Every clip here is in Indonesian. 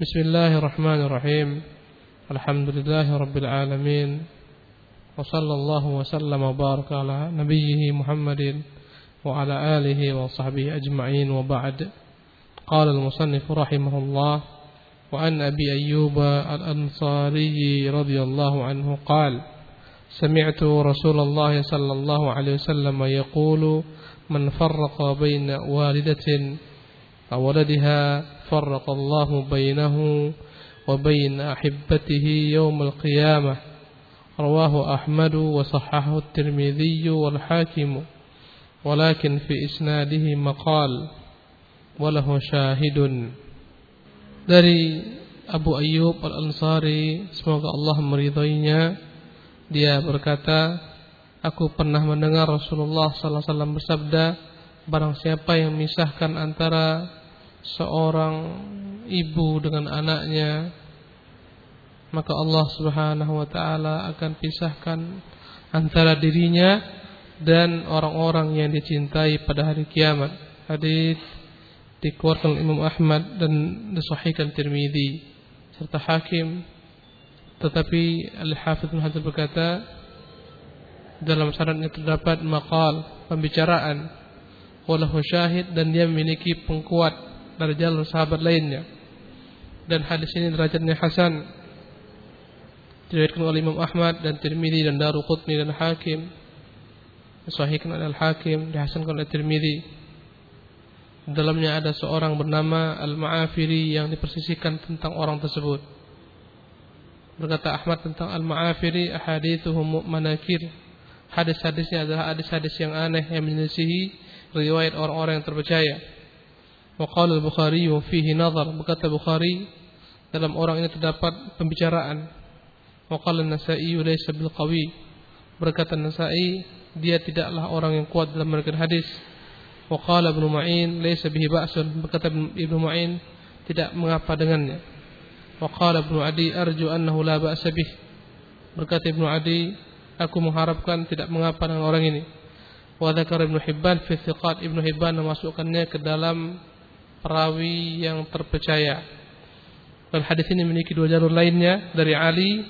بسم الله الرحمن الرحيم الحمد لله رب العالمين وصلى الله وسلم وبارك على نبيه محمد وعلى آله وصحبه أجمعين وبعد قال المصنف رحمه الله وعن أبي أيوب الأنصاري رضي الله عنه قال سمعت رسول الله صلى الله عليه وسلم يقول من فرق بين والدة أو ولدها فرق الله بينه وبين أحبته يوم القيامة رواه أحمد وصححه الترمذي والحاكم ولكن في إسناده مقال وله شاهد dari Abu Ayyub Al-Ansari semoga Allah meridhoinya dia berkata aku pernah mendengar Rasulullah sallallahu alaihi wasallam bersabda barang siapa yang memisahkan antara seorang ibu dengan anaknya maka Allah Subhanahu wa taala akan pisahkan antara dirinya dan orang-orang yang dicintai pada hari kiamat. Hadis dikeluarkan Imam Ahmad dan disahihkan Tirmizi serta Hakim. Tetapi Al-Hafidz Hajar berkata dalam syaratnya terdapat maqal pembicaraan walahu syahid dan dia memiliki pengkuat dari jalur sahabat lainnya. Dan hadis ini derajatnya hasan. Diriwayatkan oleh Imam Ahmad dan Tirmidzi dan Daruqutni dan Hakim. Disahihkan oleh Al-Hakim, dihasankan oleh Tirmidzi. Dalamnya ada seorang bernama Al-Ma'afiri yang dipersisikan tentang orang tersebut. Berkata Ahmad tentang Al-Ma'afiri, ahadithuhum manakir. Hadis-hadisnya adalah hadis-hadis yang aneh yang menyelisihi riwayat orang-orang yang terpercaya. Waqala al-Bukhari fihi nazar. Berkata Bukhari dalam orang ini terdapat pembicaraan. Waqala an-Nasa'i laysa bil qawi. Berkata Nasai dia tidaklah orang yang kuat dalam meriwayatkan hadis. Waqala Ibnu Ma'in laysa bihi ba'sun. Berkata Ibnu Ma'in tidak mengapa dengannya. Waqala Ibnu Adi arju annahu la ba'sa bih. Berkata Ibnu Adi aku mengharapkan tidak mengapa dengan orang ini. Wa dzakara Ibnu Hibban fi thiqat Ibnu Hibban memasukkannya ke dalam perawi yang terpercaya. Dan hadis ini memiliki dua jalur lainnya dari Ali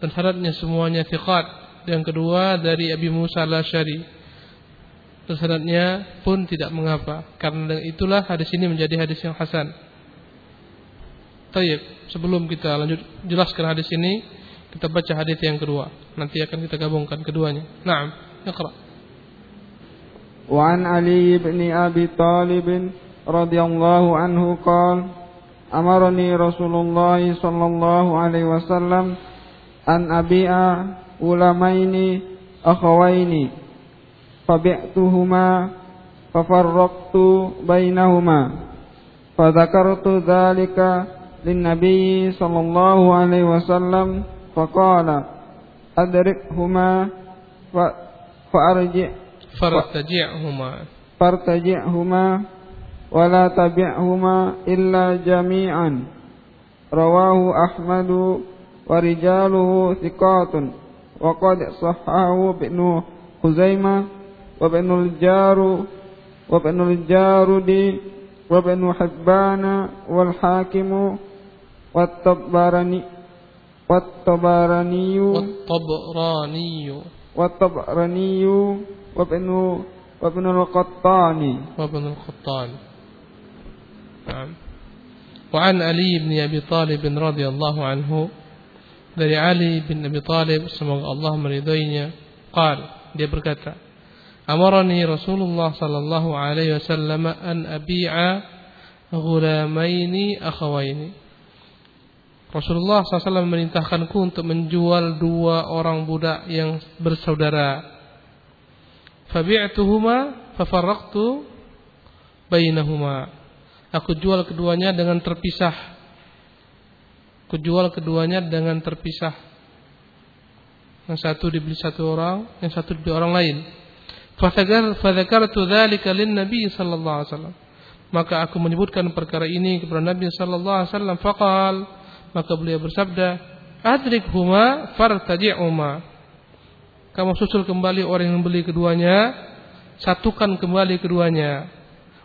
dan syaratnya semuanya thiqat. Yang kedua dari Abi Musa al-Asy'ari. Dan syaratnya pun tidak mengapa karena itulah hadis ini menjadi hadis yang hasan. Tayyib, sebelum kita lanjut jelaskan hadis ini, kita baca hadis yang kedua. Nanti akan kita gabungkan keduanya. Naam, iqra. وعن علي بن أبي طالب رضي الله عنه قال أمرني رسول الله صلى الله عليه وسلم أن أبيع غلامين أخوين فبعتهما ففرقت بينهما فذكرت ذلك للنبي صلى الله عليه وسلم فقال أدركهما فأرجع فارتجعهما فارتجعهما ولا تبعهما إلا جميعا. رواه أحمد ورجاله ثقات. وقد صححه ابن خزيمة وابن الجار وابن الجارد وابن حبان والحاكم والطبراني والطبراني والطبراني. والطبراني وابن وابن القطان. وابن القطان. Wa'an Ali bin Abi Talib radhiyallahu anhu dari Ali bin Abi Talib semoga Allah meridhoinya qal dia berkata amarani Rasulullah sallallahu alaihi wasallam an abi'a ghulamaini akhawaini Rasulullah SAW merintahkanku untuk menjual dua orang budak yang bersaudara. Fabi'tuhuma fafarraqtu bainahuma. Aku jual keduanya dengan terpisah. Aku jual keduanya dengan terpisah. Yang satu dibeli satu orang, yang satu dibeli orang lain. Fadzakartu dzalika Nabi sallallahu alaihi wasallam. Maka aku menyebutkan perkara ini kepada Nabi sallallahu alaihi wasallam. Faqal, maka beliau bersabda, "Adrikhuma fartaji'uma." Kamu susul kembali orang yang membeli keduanya, satukan kembali keduanya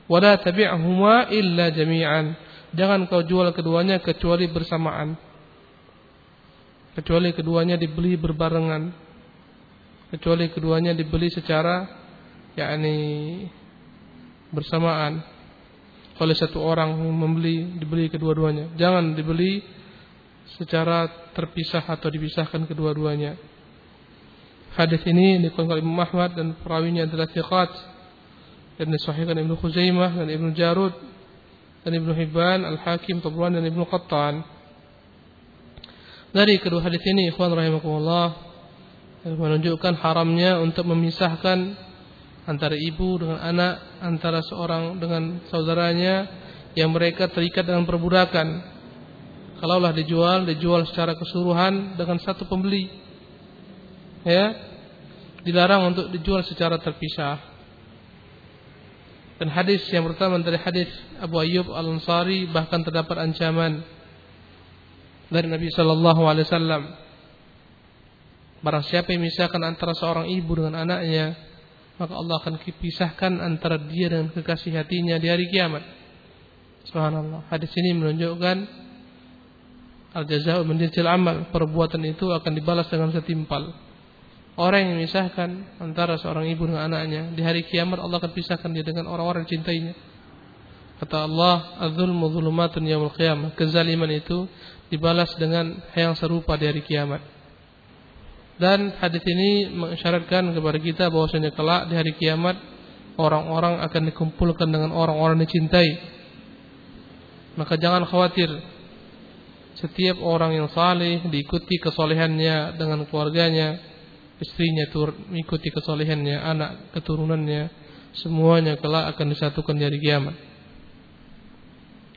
wala tabi'huma illa jami'an Jangan kau jual keduanya kecuali bersamaan. Kecuali keduanya dibeli berbarengan. Kecuali keduanya dibeli secara yakni bersamaan oleh satu orang membeli dibeli kedua-duanya. Jangan dibeli secara terpisah atau dipisahkan kedua-duanya. Hadis ini dikutip Imam Ahmad dan perawinya adalah thiqat dan disahihkan Ibnu Khuzaimah dan Ibnu Jarud dan Ibnu Hibban, Al-Hakim, Tabrani dan Ibnu Qattan. Dari kedua hadis ini, ikhwan rahimakumullah, menunjukkan haramnya untuk memisahkan antara ibu dengan anak, antara seorang dengan saudaranya yang mereka terikat dengan perbudakan. Kalaulah dijual dijual secara keseluruhan dengan satu pembeli. Ya dilarang untuk dijual secara terpisah dan hadis yang pertama dari hadis Abu Ayyub Al Ansari bahkan terdapat ancaman dari Nabi Shallallahu Alaihi Wasallam barang siapa yang memisahkan antara seorang ibu dengan anaknya maka Allah akan pisahkan antara dia dengan kekasih hatinya di hari kiamat. Subhanallah. Hadis ini menunjukkan al jazaa'u min amal perbuatan itu akan dibalas dengan setimpal orang yang memisahkan antara seorang ibu dengan anaknya di hari kiamat Allah akan pisahkan dia dengan orang-orang yang cintainya. Kata Allah az-zulmu zulumatun yaumil qiyamah. Kezaliman itu dibalas dengan yang serupa di hari kiamat. Dan hadis ini mengisyaratkan kepada kita bahwasanya kelak di hari kiamat orang-orang akan dikumpulkan dengan orang-orang yang dicintai. Maka jangan khawatir setiap orang yang saleh diikuti kesolehannya dengan keluarganya, istrinya tur mengikuti kesolehannya, anak keturunannya, semuanya kelak akan disatukan di hari kiamat.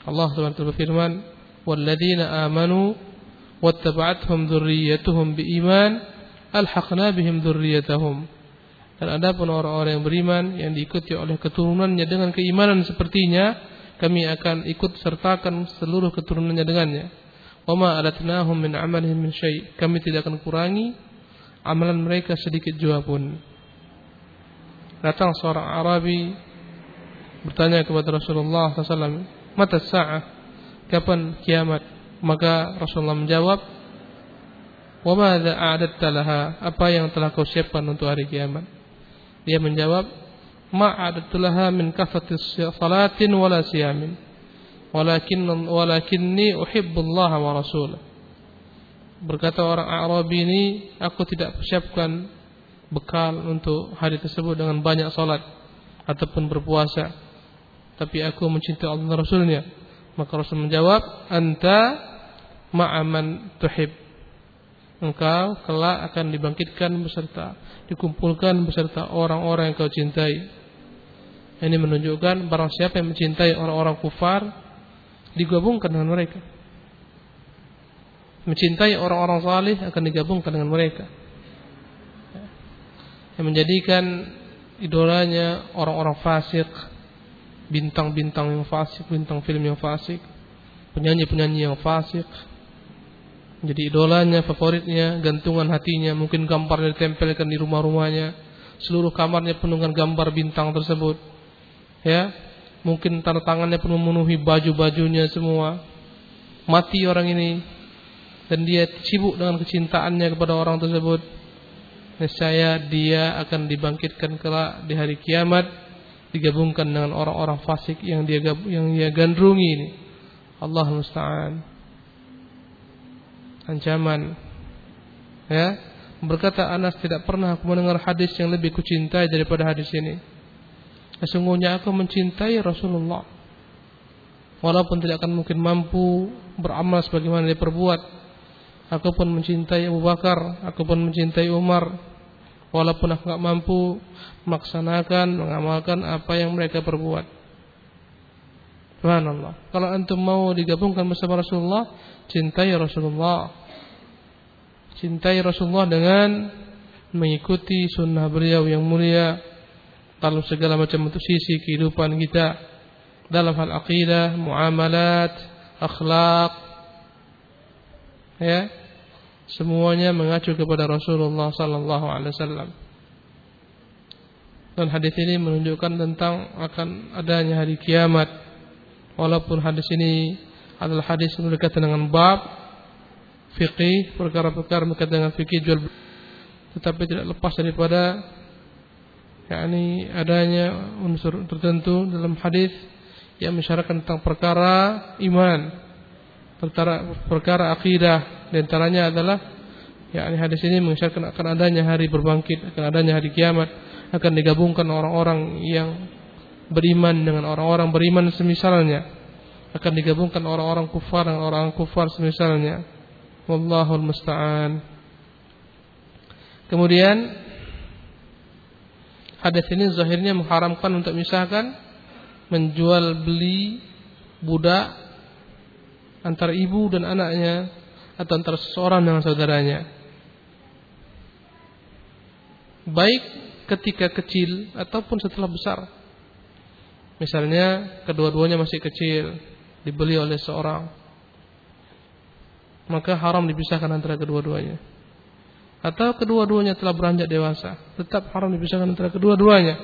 Allah Subhanahu berfirman, "Walladzina amanu wattaba'athum dzurriyyatuhum biiman alhaqna bihim dzurriyyatahum." Dan ada pun orang-orang yang beriman yang diikuti oleh keturunannya dengan keimanan sepertinya, kami akan ikut sertakan seluruh keturunannya dengannya. Wama alatnahum min amalihim min syai. Kami tidak akan kurangi amalan mereka sedikit jua pun. Datang seorang Arabi bertanya kepada Rasulullah SAW, Mata sa'ah? Kapan kiamat? Maka Rasulullah menjawab, Wa madza a'adatta laha? Apa yang telah kau siapkan untuk hari kiamat? Dia menjawab, Ma a'adattu laha min kafati salatin wala siyamin walakin walakinni uhibbullah wa rasulah berkata orang Arabi ini aku tidak persiapkan bekal untuk hari tersebut dengan banyak salat ataupun berpuasa. Tapi aku mencintai Allah dan Rasulnya. Maka Rasul menjawab anta ma'aman tuhib. Engkau kelak akan dibangkitkan beserta dikumpulkan beserta orang-orang yang kau cintai. Ini menunjukkan barang siapa yang mencintai orang-orang kufar digabungkan dengan mereka. Mencintai orang-orang saleh akan digabungkan dengan mereka. Yang menjadikan idolanya orang-orang fasik, bintang-bintang yang fasik, bintang film yang fasik, penyanyi-penyanyi yang fasik. Jadi idolanya, favoritnya, gantungan hatinya, mungkin gambarnya ditempelkan di rumah-rumahnya, seluruh kamarnya penuh dengan gambar bintang tersebut. Ya, Mungkin tanda tangannya pun memenuhi baju-bajunya semua. Mati orang ini dan dia sibuk dengan kecintaannya kepada orang tersebut. Nescaya dia akan dibangkitkan kelak di hari kiamat digabungkan dengan orang-orang fasik yang dia yang dia gandrungi ini. Allah musta'an. Ancaman. Ya. Berkata Anas tidak pernah aku mendengar hadis yang lebih kucintai daripada hadis ini. Sesungguhnya aku mencintai Rasulullah. Walaupun tidak akan mungkin mampu beramal sebagaimana dia perbuat. Aku pun mencintai Abu Bakar. Aku pun mencintai Umar. Walaupun aku tidak mampu melaksanakan, mengamalkan apa yang mereka perbuat. Subhanallah. Kalau antum mau digabungkan bersama Rasulullah, cintai Rasulullah. Cintai Rasulullah dengan mengikuti sunnah beliau yang mulia dalam segala macam bentuk sisi kehidupan kita dalam hal akidah, muamalat, akhlak ya semuanya mengacu kepada Rasulullah sallallahu alaihi wasallam dan hadis ini menunjukkan tentang akan adanya hari kiamat walaupun hadis ini adalah hadis berkaitan dengan bab fikih, perkara-perkara berkaitan dengan fikih jual. Tetapi tidak lepas daripada yakni adanya unsur tertentu dalam hadis yang mensyaratkan tentang perkara iman, perkara perkara akidah, di antaranya adalah yakni hadis ini mengisyaratkan akan adanya hari berbangkit, akan adanya hari kiamat, akan digabungkan orang-orang yang beriman dengan orang-orang beriman semisalnya akan digabungkan orang-orang kufar dengan orang kufar semisalnya. Wallahul musta'an. Kemudian hadis ini zahirnya mengharamkan untuk misalkan menjual beli budak antara ibu dan anaknya atau antara seseorang dengan saudaranya. Baik ketika kecil ataupun setelah besar. Misalnya kedua-duanya masih kecil, dibeli oleh seorang. Maka haram dipisahkan antara kedua-duanya. Atau kedua-duanya telah beranjak dewasa tetap haram dipisahkan antara kedua-duanya.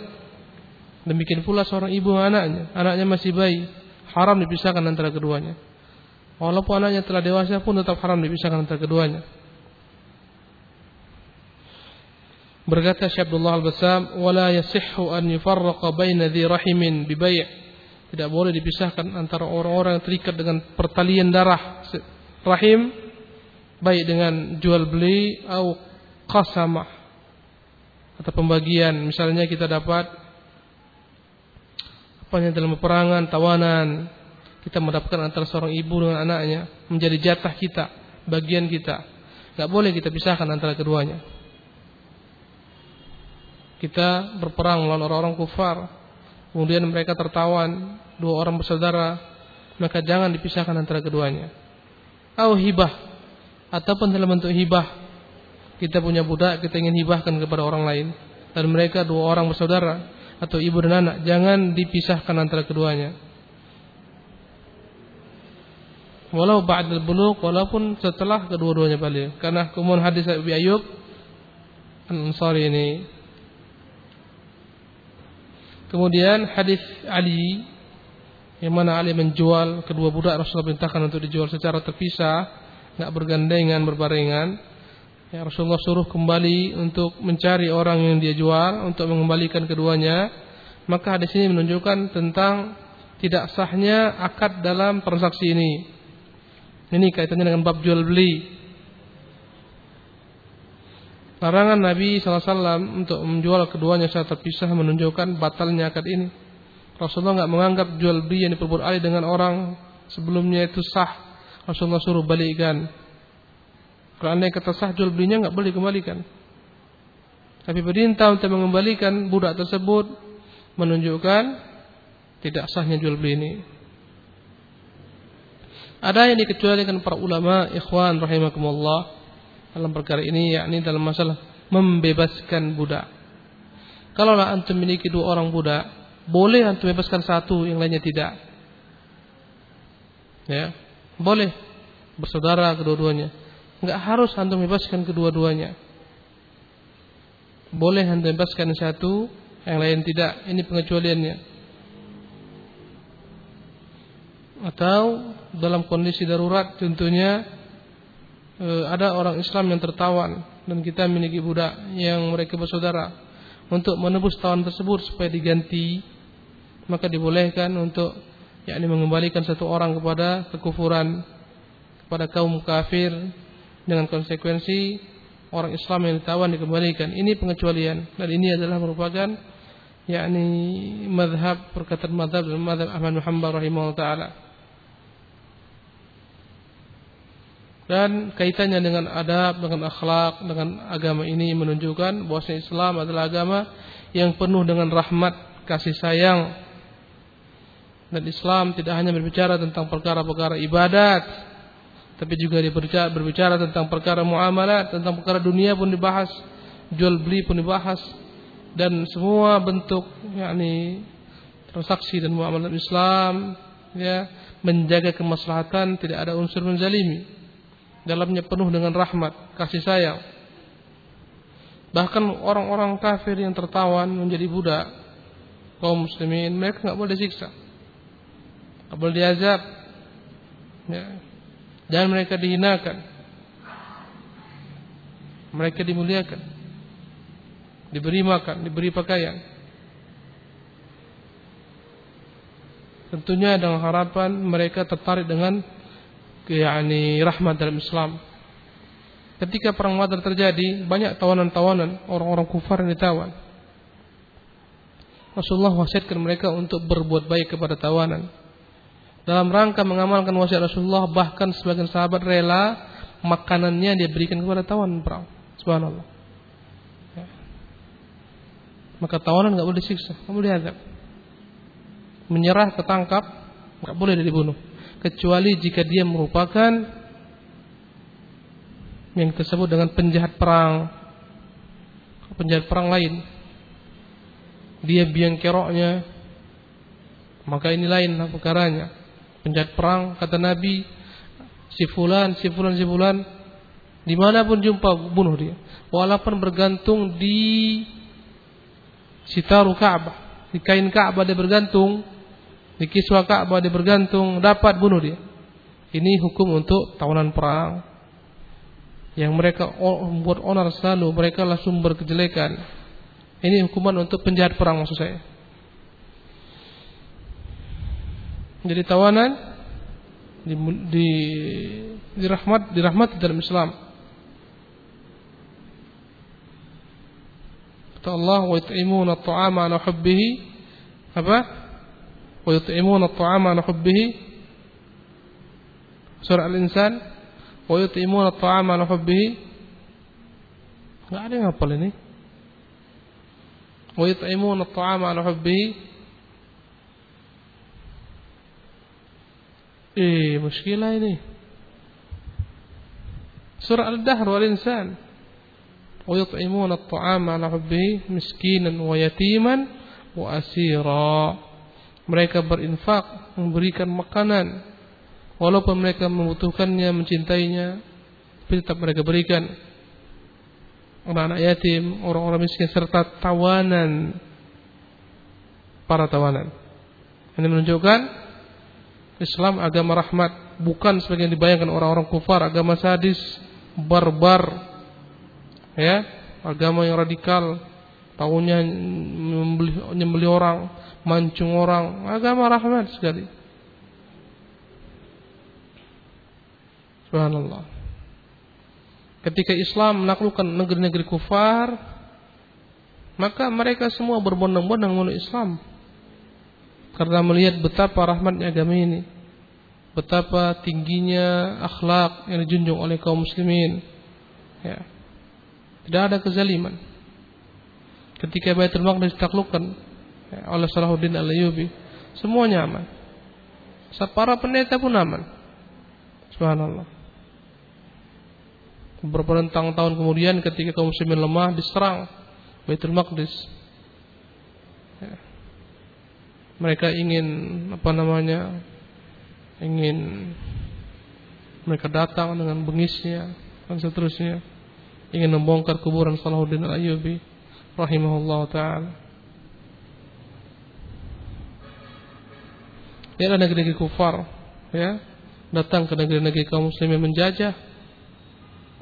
Demikian pula seorang ibu anaknya. Anaknya masih bayi haram dipisahkan antara keduanya walaupun anaknya telah dewasa pun tetap haram dipisahkan antara keduanya berkata Syekh Abdullah Al-Bassam wala yasihhu an yufarraqa baina dhi rahimin bi bai' Tidak boleh dipisahkan antara orang-orang yang terikat dengan pertalian darah rahim baik dengan jual beli atau qasamah atau pembagian. Misalnya kita dapat apa yang dalam peperangan tawanan kita mendapatkan antara seorang ibu dengan anaknya menjadi jatah kita, bagian kita. Tidak boleh kita pisahkan antara keduanya. Kita berperang melawan orang-orang kufar kemudian mereka tertawan, dua orang bersaudara, maka jangan dipisahkan antara keduanya. Au hibah ataupun dalam bentuk hibah. Kita punya budak, kita ingin hibahkan kepada orang lain dan mereka dua orang bersaudara atau ibu dan anak, jangan dipisahkan antara keduanya. Walau ba'dal buluk walaupun setelah kedua-duanya balik. Karena kemudian hadis Abi Ayyub An-Ansari ini Kemudian hadis Ali yang mana Ali menjual kedua budak Rasulullah perintahkan untuk dijual secara terpisah, nggak bergandengan berbarengan. Ya, Rasulullah suruh kembali untuk mencari orang yang dia jual untuk mengembalikan keduanya. Maka hadis ini menunjukkan tentang tidak sahnya akad dalam transaksi ini. Ini kaitannya dengan bab jual beli. Larangan Nabi SAW untuk menjual keduanya secara terpisah menunjukkan batalnya akad ini. Rasulullah nggak menganggap jual beli yang diperbuat Ali dengan orang sebelumnya itu sah. Rasulullah suruh balikkan. Kalau anda kata sah jual belinya nggak boleh kembalikan. Tapi perintah untuk mengembalikan budak tersebut menunjukkan tidak sahnya jual beli ini. Ada yang dikecualikan para ulama ikhwan rahimakumullah dalam perkara ini yakni dalam masalah membebaskan budak. Kalaulah antum memiliki dua orang budak, boleh antum bebaskan satu, yang lainnya tidak. Ya, boleh bersaudara kedua-duanya. Enggak harus antum bebaskan kedua-duanya. Boleh antum bebaskan satu, yang lain tidak. Ini pengecualiannya. Atau dalam kondisi darurat tentunya e, ada orang Islam yang tertawan dan kita memiliki budak yang mereka bersaudara. Untuk menebus tawan tersebut supaya diganti maka dibolehkan untuk yakni mengembalikan satu orang kepada kekufuran kepada kaum kafir. Dengan konsekuensi orang Islam yang ditawan dikembalikan. Ini pengecualian. Dan ini adalah merupakan yakni madhab perkataan madhab dan madhab Ahmad Muhammad rahimahullah taala dan kaitannya dengan adab, dengan akhlak, dengan agama ini menunjukkan bahwa Islam adalah agama yang penuh dengan rahmat, kasih sayang. Dan Islam tidak hanya berbicara tentang perkara-perkara ibadat, tapi juga berbicara, berbicara tentang perkara muamalat, tentang perkara dunia pun dibahas, jual beli pun dibahas, dan semua bentuk yakni transaksi dan muamalat Islam ya menjaga kemaslahatan tidak ada unsur menzalimi dalamnya penuh dengan rahmat, kasih sayang. Bahkan orang-orang kafir yang tertawan menjadi budak kaum muslimin, mereka nggak boleh disiksa, nggak boleh diazab. Ya. Jangan mereka dihinakan. Mereka dimuliakan. Diberi makan, diberi pakaian. Tentunya dengan harapan mereka tertarik dengan yakni rahmat dalam Islam. Ketika perang Badar terjadi, banyak tawanan-tawanan orang-orang kufar yang ditawan. Rasulullah wasiatkan mereka untuk berbuat baik kepada tawanan. Dalam rangka mengamalkan wasiat Rasulullah, bahkan sebagian sahabat rela makanannya dia berikan kepada tawanan perang. Subhanallah. Ya. Maka tawanan nggak boleh disiksa, nggak boleh azab. Menyerah, ketangkap, nggak boleh dibunuh. Kecuali jika dia merupakan yang tersebut dengan penjahat perang, penjahat perang lain. Dia biang keroknya. Maka ini lain perkaranya. Penjahat perang kata Nabi si fulan si fulan si fulan dimanapun jumpa bunuh dia. Walaupun bergantung di sitaru Ka'bah di kain Ka'bah dia bergantung di kiswa Ka'bah dia bergantung dapat bunuh dia ini hukum untuk tawanan perang yang mereka membuat onar selalu mereka lah sumber kejelekan ini hukuman untuk penjahat perang maksud saya. Jadi tawanan di, di dirahmat dirahmat dalam Islam. Kata Allah wa yut'imuna at-ta'ama ala hubbihi apa? ويطعمون الطعام على حبه. سرع الإنسان. ويطعمون الطعام على حبه. nggak ada yang ويطعمون الطعام على حبه. إيه مشكلة ini سرع الدهر والإنسان. ويطعمون الطعام على حبه مسكينا ويتيما وأسيرا. Mereka berinfak memberikan makanan walaupun mereka membutuhkannya mencintainya tapi tetap mereka berikan anak-anak yatim, orang-orang miskin serta tawanan para tawanan. Ini menunjukkan Islam agama rahmat, bukan sebagian dibayangkan orang-orang kufar, agama sadis, barbar. Ya, agama yang radikal, tahunya menyembeli orang, mancung orang, agama rahmat sekali. Subhanallah ketika Islam menaklukkan negeri-negeri kufar, maka mereka semua berbondong-bondong memeluk Islam. Karena melihat betapa rahmatnya agama ini, betapa tingginya akhlak yang dijunjung oleh kaum muslimin. Ya. Tidak ada kezaliman. Ketika Baitul Maqdis ditaklukkan ya, oleh Salahuddin Al-Ayyubi, semuanya aman. Para pendeta pun aman. Subhanallah beberapa rentang tahun kemudian ketika kaum muslimin lemah diserang Baitul Maqdis. Ya. Mereka ingin apa namanya? ingin mereka datang dengan bengisnya dan seterusnya ingin membongkar kuburan Salahuddin Al-Ayyubi rahimahullah taala. Ini adalah negeri-negeri kufar ya datang ke negeri-negeri kaum muslimin menjajah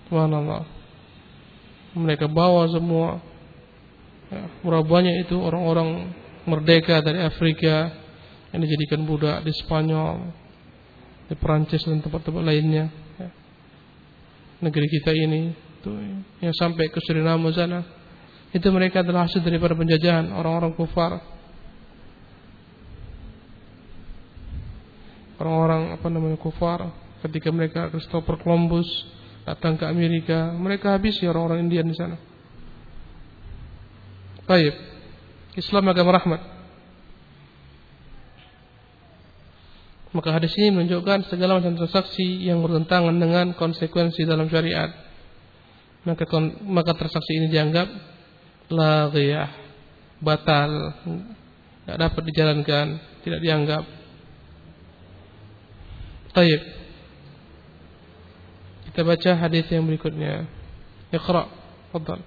Subhanallah. Mereka bawa semua ya, berapa banyak itu orang-orang merdeka dari Afrika yang dijadikan budak di Spanyol, di Perancis dan tempat-tempat lainnya. Ya. Negeri kita ini itu yang sampai ke Suriname sana itu mereka adalah hasil daripada penjajahan orang-orang kufar. Orang-orang apa namanya kufar ketika mereka Christopher Columbus datang ke Amerika, mereka habisi orang-orang India di sana. Baik. Islam agama rahmat. Maka hadis ini menunjukkan segala macam transaksi yang bertentangan dengan konsekuensi dalam syariat. Maka maka transaksi ini dianggap laghiyah, batal, tidak dapat dijalankan, tidak dianggap. Baik. Kita baca hadis yang berikutnya. Iqra. Fadal.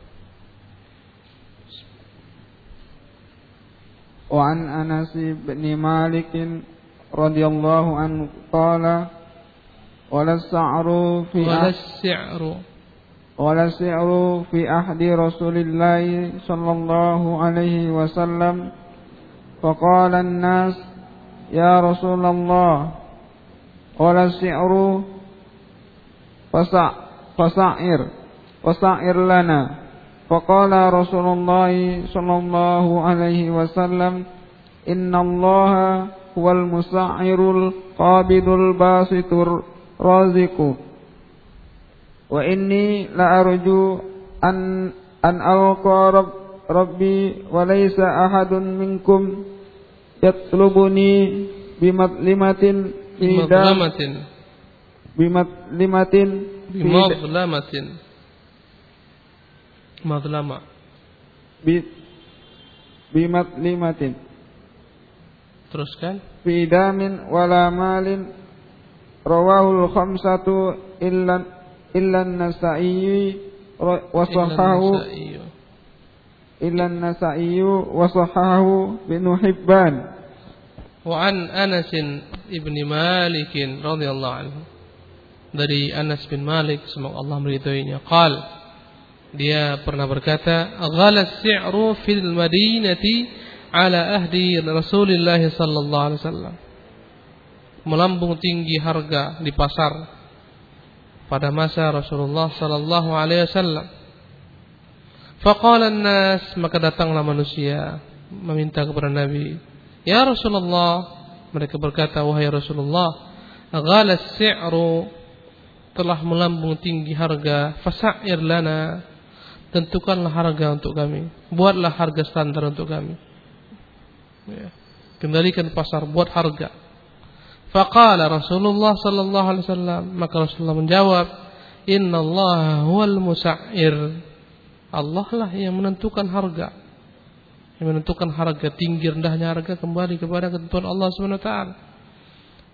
وعن أنس بن مالك رضي الله عنه قال ولا السعر في ولا أح- السعر ولا السعر في أحد رسول الله صلى الله عليه وسلم فقال الناس يا رسول الله ولا السعر فسع فسعر فسعر لنا فقال رسول الله صلى الله عليه وسلم إن الله هو المسعر القابض الباسط الرازق wa inni la arju an an alqa rabb, rabbi wa laysa ahadun minkum yatlubuni bimatlimatin bimat limatin bimadlamatin madlama. Bi bimatlimatin teruskan bidamin wala malin. Rawahul khamsatu illan illa an-nasa'i wa sahahu illa an-nasa'i wa sahahu bi nuhibban wa an Anas ibn Malik radhiyallahu anhu dari Anas bin Malik semoga Allah meridhoinya. Qal dia pernah berkata ghala si'ru fil madinati ala ahdi Rasulillah sallallahu alaihi wasallam. Melambung tinggi harga di pasar pada masa Rasulullah sallallahu alaihi wasallam. Faqala an-nas maka datanglah manusia meminta kepada Nabi ya Rasulullah mereka berkata wahai Rasulullah ghala si'ru telah melambung tinggi harga fasa'ir lana tentukanlah harga untuk kami buatlah harga standar untuk kami. Ya. kendalikan pasar buat harga faqala Rasulullah sallallahu alaihi wasallam maka Rasulullah menjawab innallaha huwal musa'ir Allah lah yang menentukan harga yang menentukan harga tinggi rendahnya harga kembali kepada ketentuan Allah Subhanahu wa taala.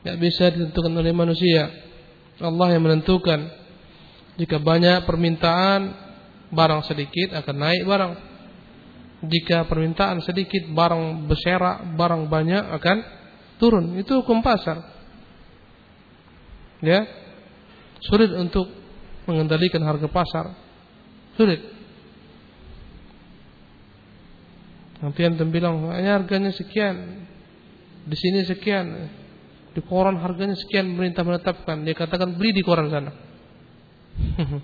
Enggak bisa ditentukan oleh manusia. Allah yang menentukan. Jika banyak permintaan, barang sedikit akan naik barang. Jika permintaan sedikit, barang berserak, barang banyak akan turun. Itu hukum pasar. Ya. Sulit untuk mengendalikan harga pasar. Sulit. Nanti antum bilang, ini harganya sekian, di sini sekian, di koran harganya sekian, pemerintah menetapkan. Dia katakan beli di koran sana.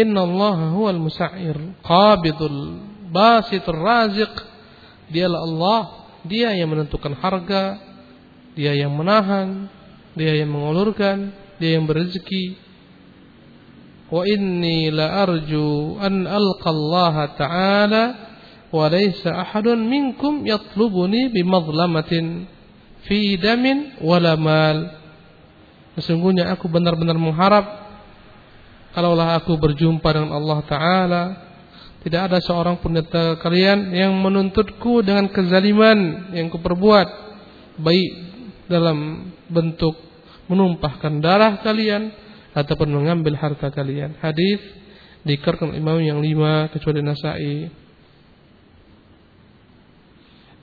Inna Allah huwal musa'ir qabidul basitur raziq dialah Allah dia yang menentukan harga dia yang menahan dia yang mengulurkan dia yang berrezeki. Wa inni la arju an alqa Allah ta'ala wa laysa ahadun minkum yatlubuni bimadlamatin fi damin wala mal. Sesungguhnya aku benar-benar mengharap kalaulah aku berjumpa dengan Allah Ta'ala tidak ada seorang pun dari kalian yang menuntutku dengan kezaliman yang kuperbuat. Baik dalam bentuk menumpahkan darah kalian ataupun mengambil harta kalian. Hadis dikeluarkan imam yang lima kecuali Nasai.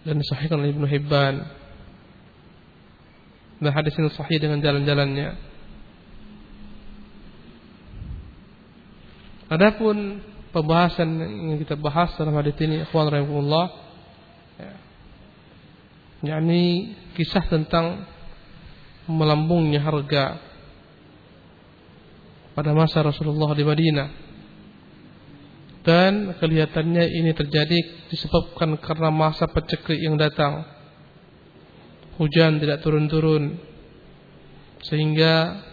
Dan disahihkan oleh Ibnu Hibban. Dan hadis ini sahih dengan jalan-jalannya. Adapun pembahasan yang kita bahas dalam hadis ini ikhwan rahimahullah ya. yakni kisah tentang melambungnya harga pada masa Rasulullah di Madinah. Dan kelihatannya ini terjadi disebabkan karena masa peceklik yang datang. Hujan tidak turun-turun. Sehingga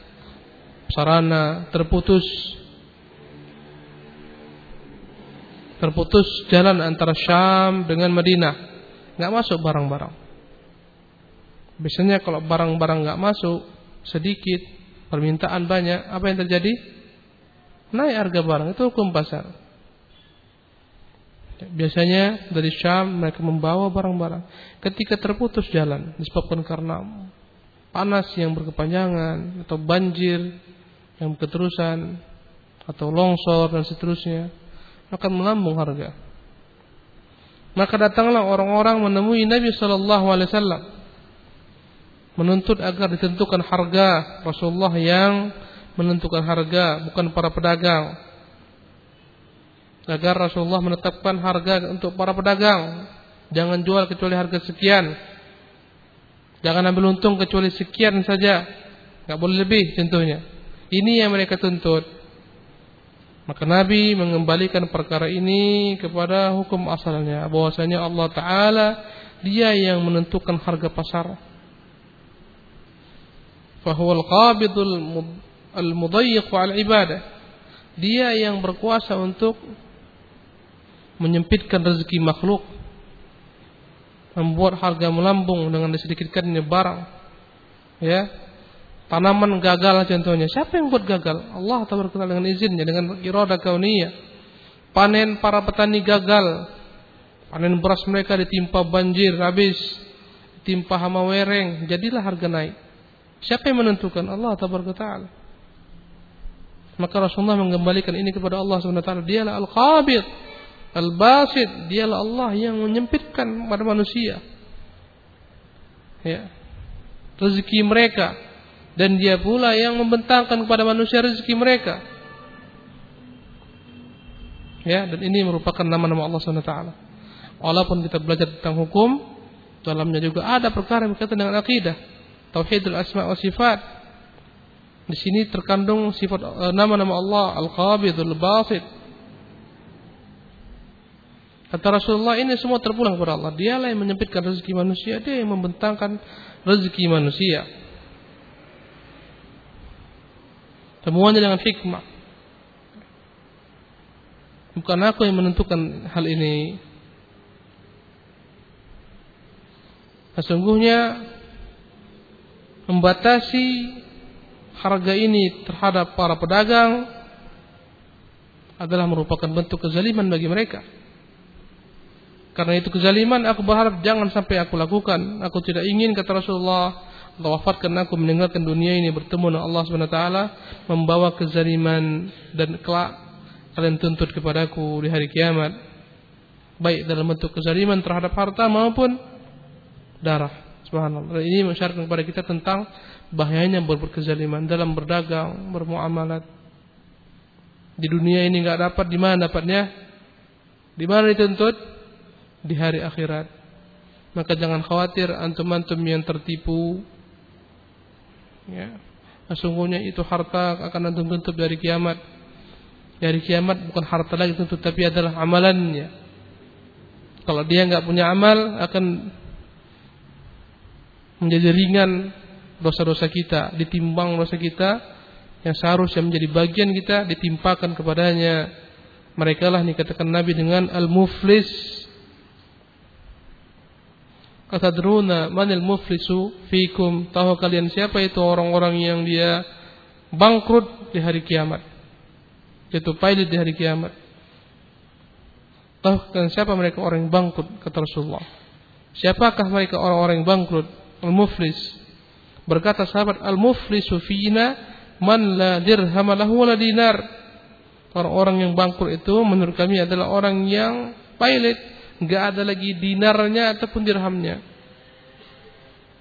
sarana terputus terputus jalan antara Syam dengan Madinah. Nggak masuk barang-barang. Biasanya kalau barang-barang nggak masuk sedikit permintaan banyak apa yang terjadi? Naik harga barang. Itu hukum pasar. Biasanya dari Syam mereka membawa barang-barang. Ketika terputus jalan disebabkan karena panas yang berkepanjangan atau banjir yang keterusan atau longsor dan seterusnya akan melambung harga. Maka datanglah orang-orang menemui Nabi Wasallam. menuntut agar ditentukan harga Rasulullah yang menentukan harga bukan para pedagang. Agar Rasulullah menetapkan harga untuk para pedagang. Jangan jual kecuali harga sekian. Jangan ambil untung kecuali sekian saja. Nggak boleh lebih contohnya. Ini yang mereka tuntut maka Nabi mengembalikan perkara ini kepada hukum asalnya bahwasanya Allah taala dia yang menentukan harga pasar fahuwal qabidul al-mudayyiq al ibadah. Dia yang berkuasa untuk menyempitkan rezeki makhluk, membuat harga melambung dengan disedikitkannya barang. Ya, tanaman gagal contohnya. Siapa yang buat gagal? Allah taala dengan izinnya, dengan irada kauniyah. Panen para petani gagal. Panen beras mereka ditimpa banjir habis, ditimpa hama wereng, jadilah harga naik. Siapa yang menentukan? Allah Taala. Maka Rasulullah mengembalikan ini kepada Allah SWT. Dialah Al-Qabid, Al-Basid. Dialah Allah yang menyempitkan pada manusia. Ya. Rezeki mereka. Dan dia pula yang membentangkan kepada manusia rezeki mereka. Ya, dan ini merupakan nama-nama Allah SWT. Walaupun kita belajar tentang hukum, dalamnya juga ada perkara yang berkaitan dengan akidah tauhidul asma wa sifat. Di sini terkandung sifat eh, nama-nama Allah Al-Qabidul Basit. Kata Rasulullah ini semua terpulang kepada Allah. Dialah yang menyempitkan rezeki manusia, dia yang membentangkan rezeki manusia. Semuanya dengan hikmah. Bukan aku yang menentukan hal ini. Sesungguhnya membatasi harga ini terhadap para pedagang adalah merupakan bentuk kezaliman bagi mereka. Karena itu kezaliman aku berharap jangan sampai aku lakukan. Aku tidak ingin kata Rasulullah, Allah wafatkan aku meninggalkan dunia ini bertemu dengan Allah Subhanahu wa taala membawa kezaliman dan kelak kalian tuntut kepadaku di hari kiamat. Baik dalam bentuk kezaliman terhadap harta maupun darah. Subhanallah. Ini mensyaratkan kepada kita tentang bahayanya berbuat kezaliman dalam berdagang, bermuamalat. Di dunia ini nggak dapat, di mana dapatnya? Di mana dituntut? Di hari akhirat. Maka jangan khawatir antum-antum yang tertipu. Ya. Sesungguhnya itu harta akan antum tuntut dari kiamat. Dari kiamat bukan harta lagi tuntut tapi adalah amalannya. Kalau dia nggak punya amal akan menjadi ringan dosa-dosa kita, ditimbang dosa kita yang seharusnya menjadi bagian kita ditimpakan kepadanya. Mereka lah dikatakan Nabi dengan al-muflis. Atadruna manil muflisu fikum? Tahu kalian siapa itu orang-orang yang dia bangkrut di hari kiamat? Itu pilot di hari kiamat. Tahu kalian siapa mereka orang yang bangkrut? Kata Rasulullah. Siapakah mereka orang-orang yang bangkrut? al-muflis. Berkata sahabat al-muflisu fina man la dirham lahu wala dinar. Orang-orang yang bangkrut itu menurut kami adalah orang yang pailit, enggak ada lagi dinarnya ataupun dirhamnya.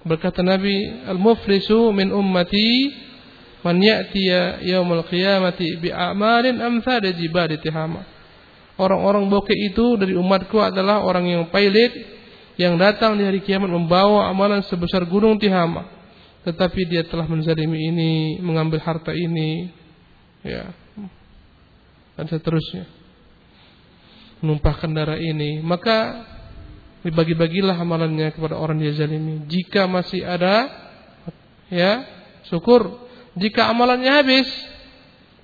Berkata Nabi, al-muflisu min ummati man ya'tiya yaumul qiyamati bi a'malin amsal jibali tihama. Orang-orang bokeh itu dari umatku adalah orang yang pailit, yang datang di hari kiamat membawa amalan sebesar gunung Tihama tetapi dia telah menzalimi ini mengambil harta ini ya dan seterusnya menumpahkan darah ini maka dibagi-bagilah amalannya kepada orang dia zalimi jika masih ada ya syukur jika amalannya habis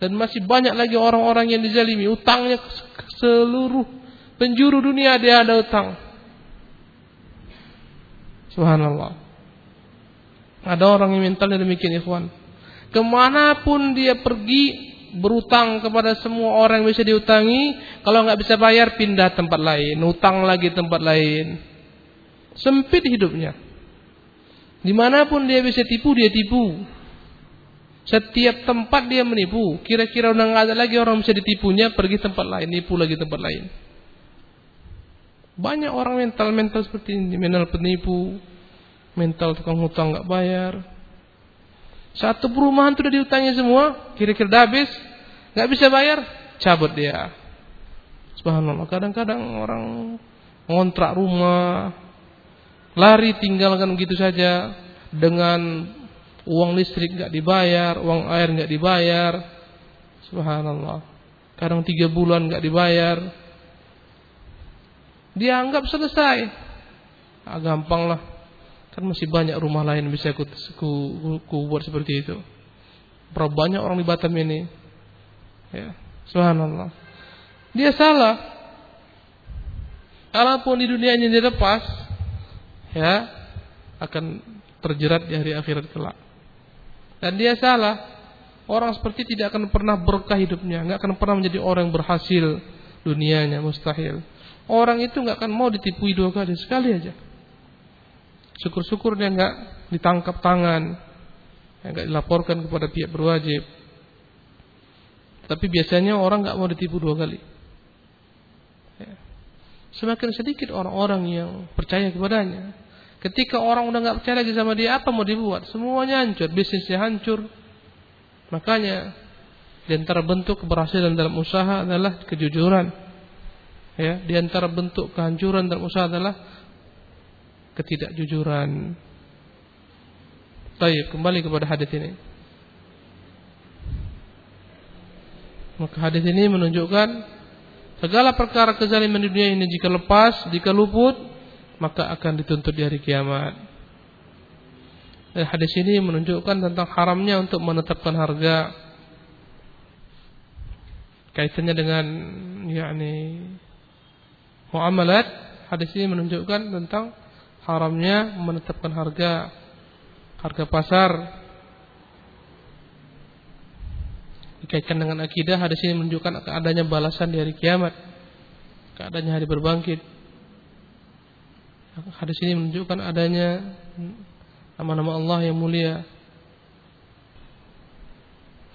dan masih banyak lagi orang-orang yang dizalimi utangnya seluruh penjuru dunia dia ada utang Subhanallah. Ada orang yang mentalnya demikian ikhwan. Ke mana pun dia pergi berutang kepada semua orang yang bisa diutangi. Kalau nggak bisa bayar pindah tempat lain. Utang lagi tempat lain. Sempit hidupnya. Di mana pun dia bisa tipu, dia tipu. Setiap tempat dia menipu. Kira-kira udah nggak ada lagi orang bisa ditipunya, pergi tempat lain, nipu lagi tempat lain. Banyak orang mental-mental seperti ini, mental penipu. mental tukang hutang nggak bayar. Satu perumahan sudah diutangi semua, kira-kira habis, nggak bisa bayar, cabut dia. Subhanallah. Kadang-kadang orang ngontrak rumah, lari tinggalkan begitu saja dengan uang listrik nggak dibayar, uang air nggak dibayar. Subhanallah. Kadang tiga bulan nggak dibayar. Dianggap selesai. Ah, gampang lah. Kan masih banyak rumah lain bisa ku, ku, buat seperti itu. Berapa banyak orang di Batam ini. Ya, subhanallah. Dia salah. Kalaupun di dunia ini dilepas, ya akan terjerat di hari akhirat kelak. Dan dia salah. Orang seperti tidak akan pernah berkah hidupnya, nggak akan pernah menjadi orang yang berhasil dunianya, mustahil. Orang itu nggak akan mau ditipu dua kali, sekali aja. Syukur-syukur dia nggak ditangkap tangan, nggak dilaporkan kepada pihak berwajib. Tapi biasanya orang nggak mau ditipu dua kali. Ya. Semakin sedikit orang-orang yang percaya kepadanya. Ketika orang udah nggak percaya lagi sama dia, apa mau dibuat? Semuanya hancur, bisnisnya hancur. Makanya di antara bentuk keberhasilan dalam usaha adalah kejujuran. Ya, di antara bentuk kehancuran dalam usaha adalah ketidakjujuran. Baik, kembali kepada hadis ini. Maka hadis ini menunjukkan segala perkara kezaliman di dunia ini jika lepas, jika luput, maka akan dituntut di hari kiamat. Dan hadis ini menunjukkan tentang haramnya untuk menetapkan harga kaitannya dengan yakni muamalat hadis ini menunjukkan tentang haramnya menetapkan harga harga pasar. Dikaitkan dengan akidah hadis ini menunjukkan adanya balasan di hari kiamat keadanya hari berbangkit. Hadis ini menunjukkan adanya nama-nama Allah yang mulia.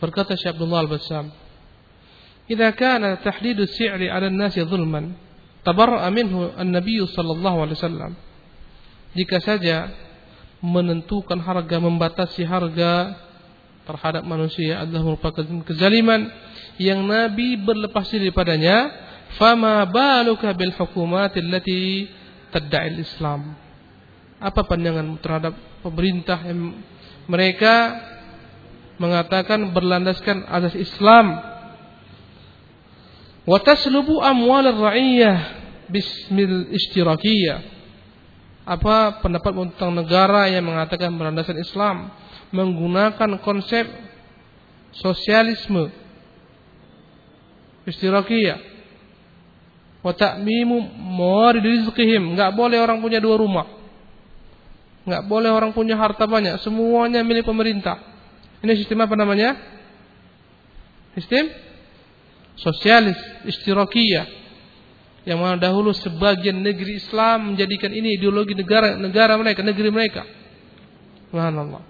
Berkata Syekh Abdullah Al-Bassam "Idza kana tahdidu as-si'ri 'ala an-nasi dhulman tabarra'a minhu an-nabiy sallallahu alaihi wasallam" Jika saja menentukan harga membatasi harga terhadap manusia adalah merupakan kezaliman yang Nabi berlepas diri padanya, fama baluka bil hukumat allati tad'il Islam. Apa pandangan terhadap pemerintah yang mereka mengatakan berlandaskan asas Islam wa taslubu amwal ar-ra'iyah bismil ishtirakiyah apa pendapat tentang negara yang mengatakan berlandaskan Islam menggunakan konsep sosialisme? Istirakiyah wa ta'mimu mawarid rizqihim. Enggak boleh orang punya dua rumah. Enggak boleh orang punya harta banyak. Semuanya milik pemerintah. Ini sistem apa namanya? Sistem sosialis istirakiyah yang mana dahulu sebagian negeri Islam menjadikan ini ideologi negara negara mereka, negeri mereka. Subhanallah.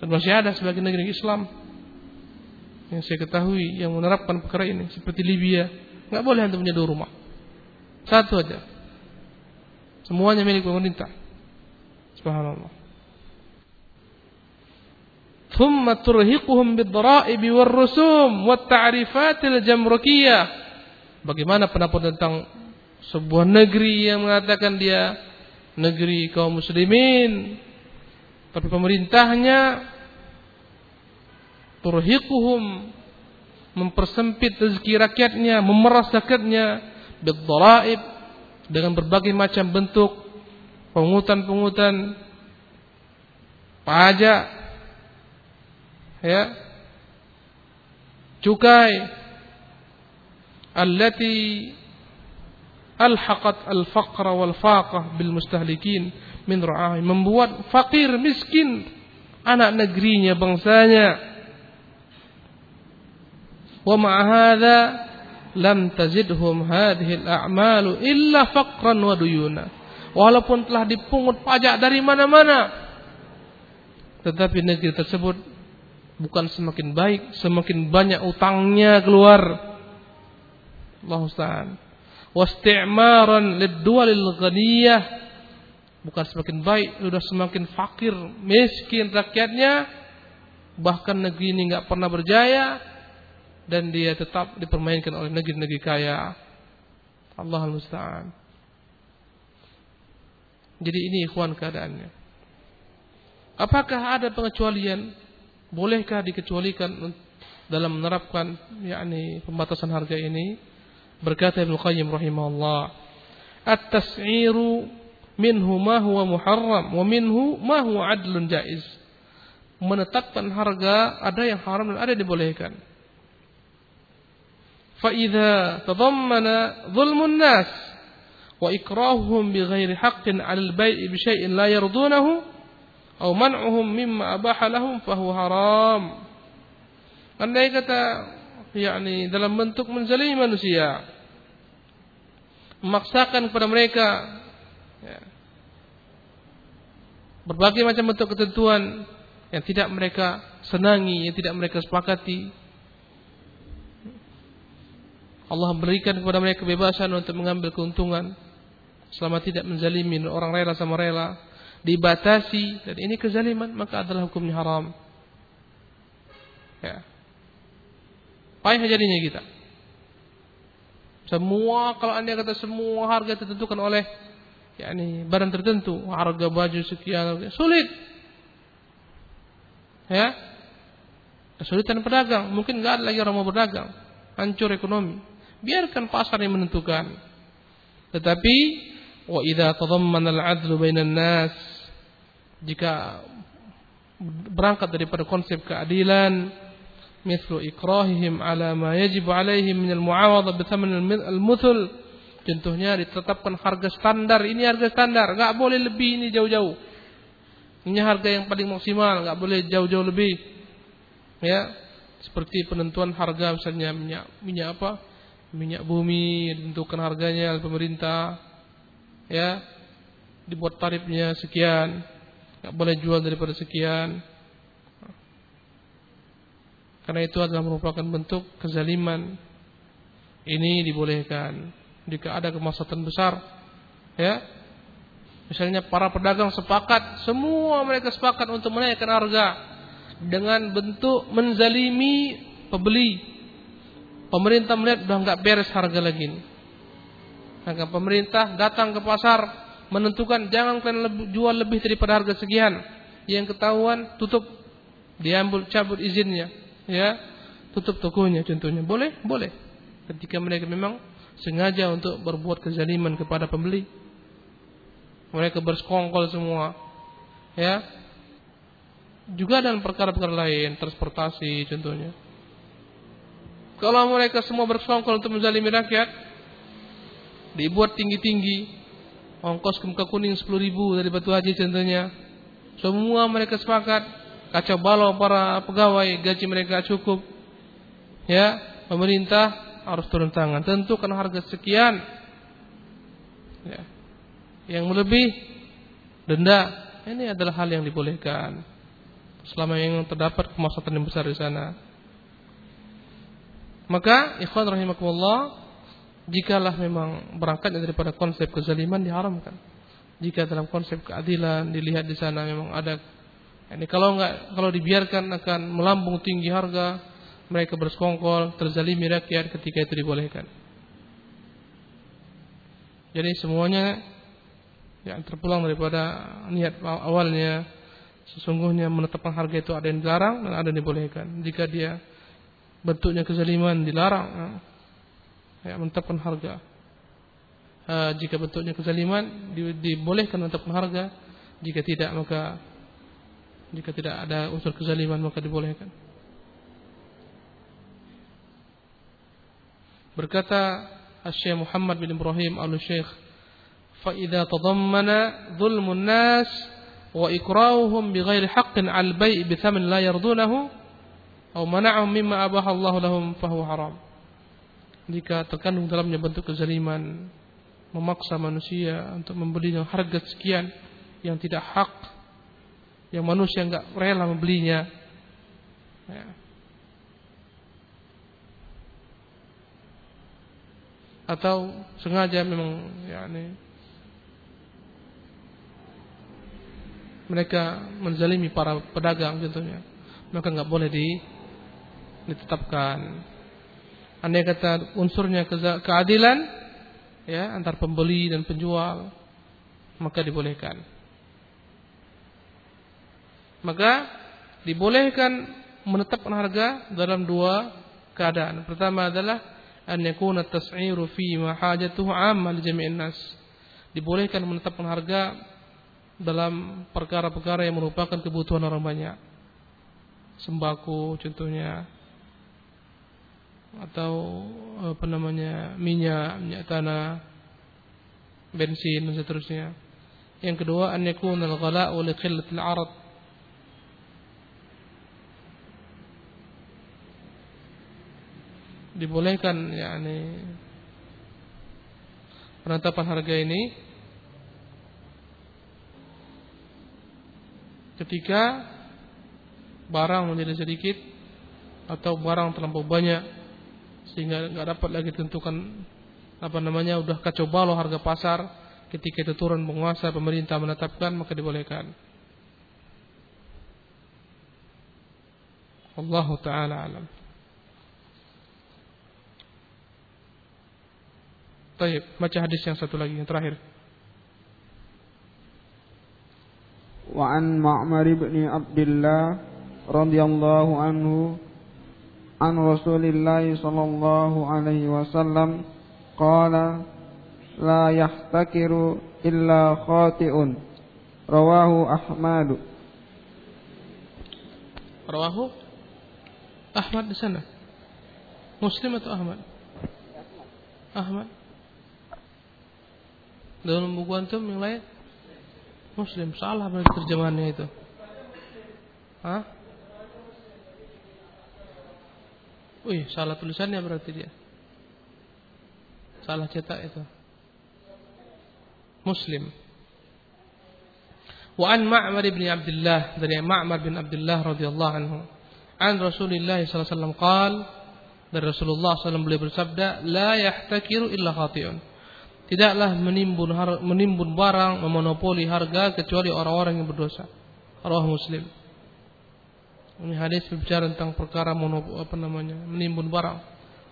Dan masih ada sebagian negeri Islam yang saya ketahui yang menerapkan perkara ini seperti Libya, nggak boleh untuk punya dua rumah. Satu aja. Semuanya milik pemerintah. Subhanallah thumma turhiquhum bid-dhara'ibi war-rusum. Bagaimana pendapat tentang sebuah negeri yang mengatakan dia negeri kaum muslimin tapi pemerintahnya turhiquhum mempersempit rezeki rakyatnya, memeras rakyatnya bidzaraib dengan berbagai macam bentuk pungutan-pungutan pajak ya. Cukai. Allati alhaqat al-faqr wal faqah bil mustahlikin min ra'ahi membuat fakir miskin anak negerinya bangsanya. Wa ma'a hadha lam tazidhum hadhihi al-a'malu illa faqran wa duyuna. Walaupun telah dipungut pajak dari mana-mana tetapi negeri tersebut bukan semakin baik, semakin banyak utangnya keluar. Allah Ustaz. Wasti'maran lid-duwalil ghaniyah bukan semakin baik, sudah semakin fakir, miskin rakyatnya, bahkan negeri ini nggak pernah berjaya dan dia tetap dipermainkan oleh negeri-negeri kaya. Allah musta'an. Jadi ini ikhwan keadaannya. Apakah ada pengecualian? Bolehkah dikecualikan dalam menerapkan yakni pembatasan harga ini? Berkata Ibnu Qayyim rahimahullah, "At-tas'iru minhu ma huwa muharram wa minhu ma huwa adlun jaiz." Menetapkan harga ada yang haram dan ada yang dibolehkan. فإذا تضمن ظلم الناس وإكراههم بغير حق على البيع بشيء لا يرضونه atau man'uhum mimma abaha lahum fahu haram andai kata yakni dalam bentuk menzalimi manusia memaksakan kepada mereka ya, berbagai macam bentuk ketentuan yang tidak mereka senangi, yang tidak mereka sepakati. Allah berikan kepada mereka kebebasan untuk mengambil keuntungan selama tidak menzalimi orang rela sama rela dibatasi. Dan ini kezaliman maka adalah hukumnya haram. Ya. Payah jadinya kita. Semua kalau anda kata semua harga ditentukan oleh yakni barang tertentu harga baju sekian sulit. Ya. Kesulitan pedagang. Mungkin nggak ada lagi orang mau berdagang. Hancur ekonomi. Biarkan pasar yang menentukan. Tetapi wa idza tadammana al-'adlu bainan nas. Jika berangkat daripada konsep keadilan mislu ikrahihim ala ma yajib alaihim min al-mu'awadha bi thaman al-muthul contohnya ditetapkan harga standar. Ini harga standar. Enggak boleh lebih ini jauh-jauh. Ini harga yang paling maksimal. Enggak boleh jauh-jauh lebih. Ya. Seperti penentuan harga misalnya minyak minyak apa? Minyak bumi ditentukan harganya oleh pemerintah ya. Dibuat tarifnya sekian nggak boleh jual daripada sekian. Karena itu adalah merupakan bentuk kezaliman. Ini dibolehkan jika ada kemaslahatan besar ya. Misalnya para pedagang sepakat semua mereka sepakat untuk menaikkan harga dengan bentuk menzalimi pembeli. Pemerintah melihat sudah nggak beres harga lagi. Maka pemerintah datang ke pasar menentukan jangan kalian jual lebih daripada harga sekian. Yang ketahuan tutup, diambil cabut izinnya, ya, tutup tokonya contohnya. Boleh, boleh. Ketika mereka memang sengaja untuk berbuat kezaliman kepada pembeli. Mereka bersekongkol semua, ya. Juga dalam perkara-perkara lain, transportasi contohnya. Kalau mereka semua bersekongkol untuk menzalimi rakyat, dibuat tinggi-tinggi, ongkos ke muka kuning 10 ribu dari Batu Haji contohnya. Semua mereka sepakat, kacau balau para pegawai, gaji mereka cukup. Ya, pemerintah harus turun tangan. Tentukan harga sekian. Ya. Yang lebih denda. Ini adalah hal yang dibolehkan. Selama yang terdapat kemaslahatan yang besar di sana. Maka ikhwan rahimakumullah jikalah memang berangkat daripada konsep kezaliman diharamkan. Jika dalam konsep keadilan dilihat di sana memang ada ini kalau enggak kalau dibiarkan akan melambung tinggi harga, mereka bersekongkol, terzalimi rakyat ketika itu dibolehkan. Jadi semuanya yang terpulang daripada niat awalnya sesungguhnya menetapkan harga itu ada yang dilarang dan ada yang dibolehkan. Jika dia bentuknya kezaliman dilarang ya, menetapkan harga. Uh, jika bentuknya kezaliman di, dibolehkan menetapkan harga. Jika tidak maka jika tidak ada unsur kezaliman maka dibolehkan. Berkata Syekh Muhammad bin Ibrahim al-Syekh fa idza tadammana dhulmun nas wa ikrahuhum bighairi haqqin al-bai' bi thaman la yardunahu atau mana'ahum mimma abahallahu lahum fahu haram. Jika terkandung dalamnya bentuk kezaliman, memaksa manusia untuk membeli dengan harga sekian yang tidak hak, yang manusia enggak rela membelinya. Ya. Atau sengaja memang yakni mereka menzalimi para pedagang contohnya maka nggak boleh di, ditetapkan andai kata unsurnya keadilan ya antar pembeli dan penjual maka dibolehkan. Maka dibolehkan menetapkan harga dalam dua keadaan. Pertama adalah an yakuna tas'iru fi ma hajatuhu 'amma li jami'in nas. Dibolehkan menetapkan harga dalam perkara-perkara yang merupakan kebutuhan orang banyak. Sembako contohnya atau apa namanya minyak, minyak tanah, bensin dan seterusnya. Yang kedua an yakuna al-ghala'u li qillatil 'arad. Dibolehkan yakni penetapan harga ini ketika barang menjadi sedikit atau barang terlampau banyak sehingga nggak dapat lagi tentukan apa namanya udah kacau balau harga pasar. Ketika itu turun penguasa pemerintah menetapkan maka dibolehkan. Allah taala alam. Taib, baca hadis yang satu lagi yang terakhir. Wa an Ma'mar ibn Abdullah radhiyallahu anhu عن رسول الله صلى الله عليه وسلم قال لا يحتكر إلا خاطئ رواه أحمد رواه أحمد di sana Muslim atau Ahmad Ahmad dalam buku antum yang lain Muslim salah berarti terjemahannya itu. Hah? Wih, salah tulisannya berarti dia. Salah cetak itu. Muslim. Wa an Ma'mar bin Abdullah dari Ma'mar bin Abdullah radhiyallahu anhu. An Rasulullah sallallahu alaihi wasallam qaal dari Rasulullah SAW beliau bersabda, "La yahtakiru illa khati'un." tidaklah menimbun menimbun barang memonopoli harga kecuali orang-orang yang berdosa. Rawah Muslim. Ini hadis berbicara tentang perkara monopoli apa namanya? menimbun barang.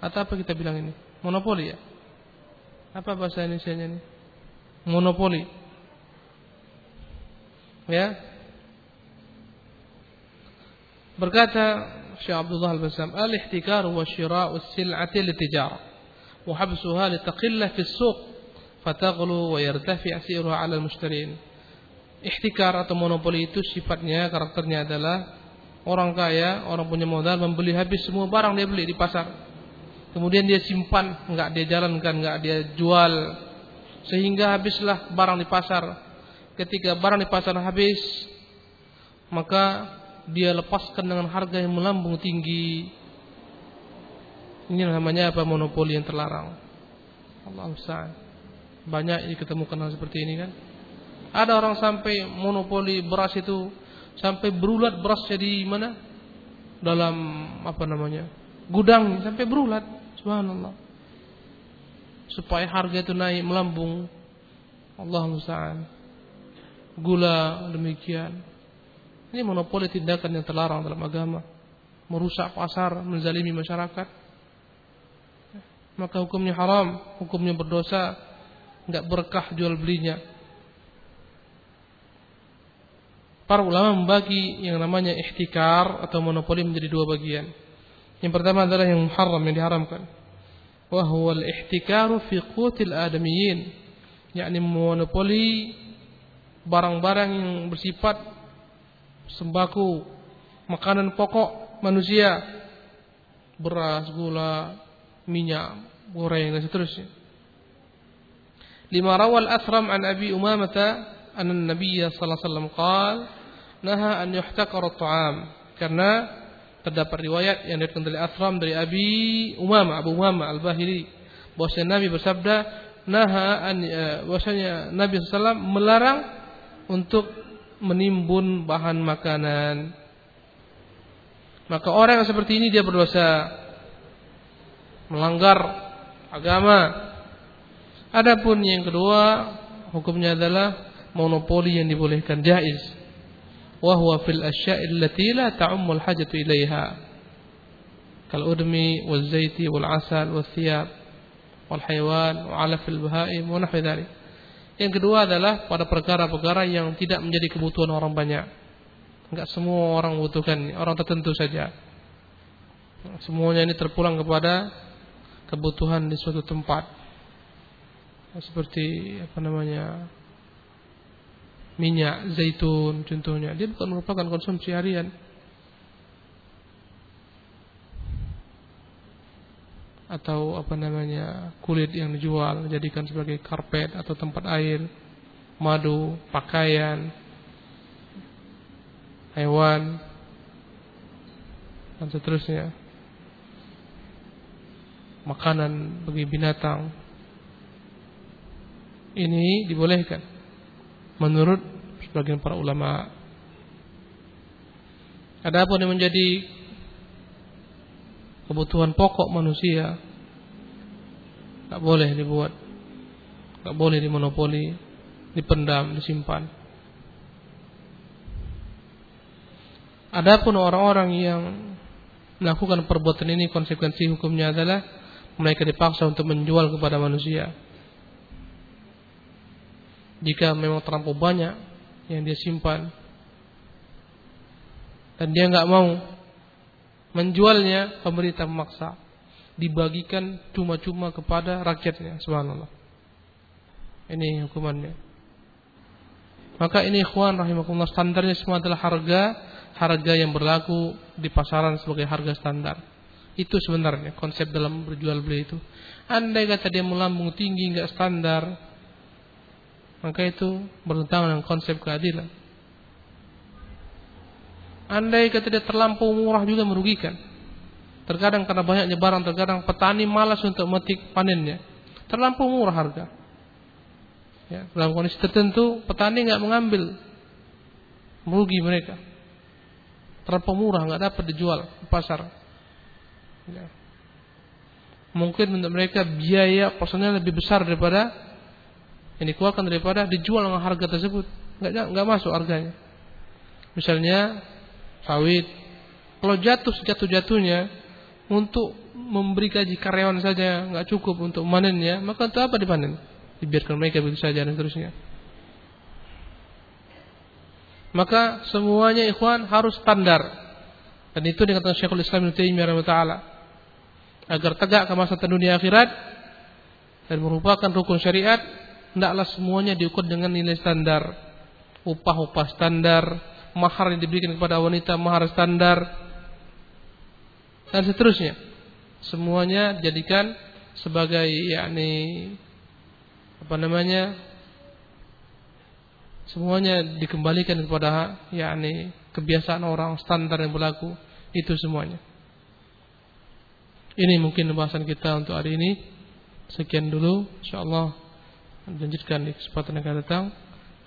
Atau apa kita bilang ini? Monopoli ya? Apa bahasa Indonesia-nya ini? Monopoli. Ya. Berkata Syekh Abdullah Al-Basam, "Al-ihtikar wa syira'u as-sil'ati litijarah wa habsuha litaqilla fi as-suq fataglu wa yartafi asiruha 'ala al-mushtarin. Ihtikar atau monopoli itu sifatnya karakternya adalah orang kaya, orang punya modal membeli habis semua barang dia beli di pasar. Kemudian dia simpan, enggak dia jalankan, enggak dia jual sehingga habislah barang di pasar. Ketika barang di pasar habis, maka dia lepaskan dengan harga yang melambung tinggi. Ini namanya apa monopoli yang terlarang. Allah Ustaz. Banyak diketemukan hal seperti ini kan. Ada orang sampai monopoli beras itu sampai berulat beras jadi mana? Dalam apa namanya? Gudang sampai berulat. Subhanallah. Supaya harga itu naik melambung. Allah musta'an. Gula demikian. Ini monopoli tindakan yang terlarang dalam agama. Merusak pasar, menzalimi masyarakat. Maka hukumnya haram, hukumnya berdosa, nggak berkah jual belinya. para ulama membagi yang namanya ihtikar atau monopoli menjadi dua bagian. Yang pertama adalah yang haram yang diharamkan. Wa huwa al-ihtikaru fi qutil adamiyyin, yakni monopoli barang-barang yang bersifat sembako, makanan pokok manusia, beras, gula, minyak, goreng dan seterusnya. Lima rawal Asram an Abi Umamah أن النبي صلى الله عليه وسلم قال نهى أن يحتقر الطعام karena terdapat riwayat yang diriwayatkan dari Athram dari Abi Umama Abu Umama Al-Bahili bahwasanya Nabi bersabda naha an bahwasanya Nabi SAW melarang untuk menimbun bahan makanan maka orang yang seperti ini dia berdosa melanggar agama Adapun yang kedua hukumnya adalah monopoli yang dibolehkan jaiz. wa huwa fil asya'i allati la ta'ummu al-hajatu ilaiha kal udmi wal zaiti wal asal wal thiyab wal haywan wa alaf al bahaim wa nahwi dhalik yang kedua adalah pada perkara-perkara yang tidak menjadi kebutuhan orang banyak. Enggak semua orang membutuhkan, orang tertentu saja. Semuanya ini terpulang kepada kebutuhan di suatu tempat. Seperti apa namanya? Minyak zaitun contohnya, dia bukan merupakan konsumsi harian. atau apa namanya kulit yang dijual jadikan sebagai karpet atau tempat air, madu, pakaian, hewan dan seterusnya. Makanan bagi binatang ini dibolehkan menurut sebagian para ulama. Adapun yang menjadi kebutuhan pokok manusia nggak boleh dibuat nggak boleh dimonopoli dipendam disimpan adapun orang-orang yang melakukan perbuatan ini konsekuensi hukumnya adalah mereka dipaksa untuk menjual kepada manusia jika memang terlampau banyak yang dia simpan dan dia nggak mau menjualnya pemerintah memaksa dibagikan cuma-cuma kepada rakyatnya subhanallah. Ini hukumannya. Maka ini ikhwan rahimakumullah standarnya semua adalah harga harga yang berlaku di pasaran sebagai harga standar. Itu sebenarnya konsep dalam berjual beli itu. Andai kata dia melambung tinggi nggak standar maka itu bertentangan dengan konsep keadilan Andai kata dia terlampau murah juga merugikan. Terkadang karena banyaknya barang, terkadang petani malas untuk metik panennya. Terlampau murah harga. Ya, dalam kondisi tertentu petani nggak mengambil, merugi mereka. Terlampau murah nggak dapat dijual di pasar. Ya. Mungkin untuk mereka biaya personel lebih besar daripada yang dikeluarkan daripada dijual dengan harga tersebut. Nggak nggak masuk harganya. Misalnya sawit. Kalau jatuh sejatuh-jatuhnya untuk memberi gaji karyawan saja nggak cukup untuk manennya, maka untuk apa dipanen? Dibiarkan mereka begitu saja dan seterusnya. Maka semuanya ikhwan harus standar. Dan itu dikatakan Syekhul Islam Ibnu Taimiyah taala agar tegak ke masa dunia akhirat dan merupakan rukun syariat, hendaklah semuanya diukur dengan nilai standar, upah-upah standar, mahar yang diberikan kepada wanita mahar standar dan seterusnya. Semuanya jadikan sebagai yakni apa namanya semuanya dikembalikan kepada yakni kebiasaan orang standar yang berlaku. Itu semuanya. Ini mungkin pembahasan kita untuk hari ini. Sekian dulu. Insyaallah menjanjikan di kesempatan yang akan datang.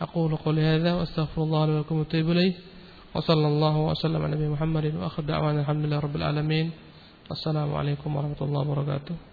Aku qouli hadza wa astaghfirullah wa lakum tayyibulay wa sallallahu wa sallam ala nabi muhammadin wa akhir da'wana alhamdulillah rabbil alamin. Assalamu warahmatullahi wabarakatuh.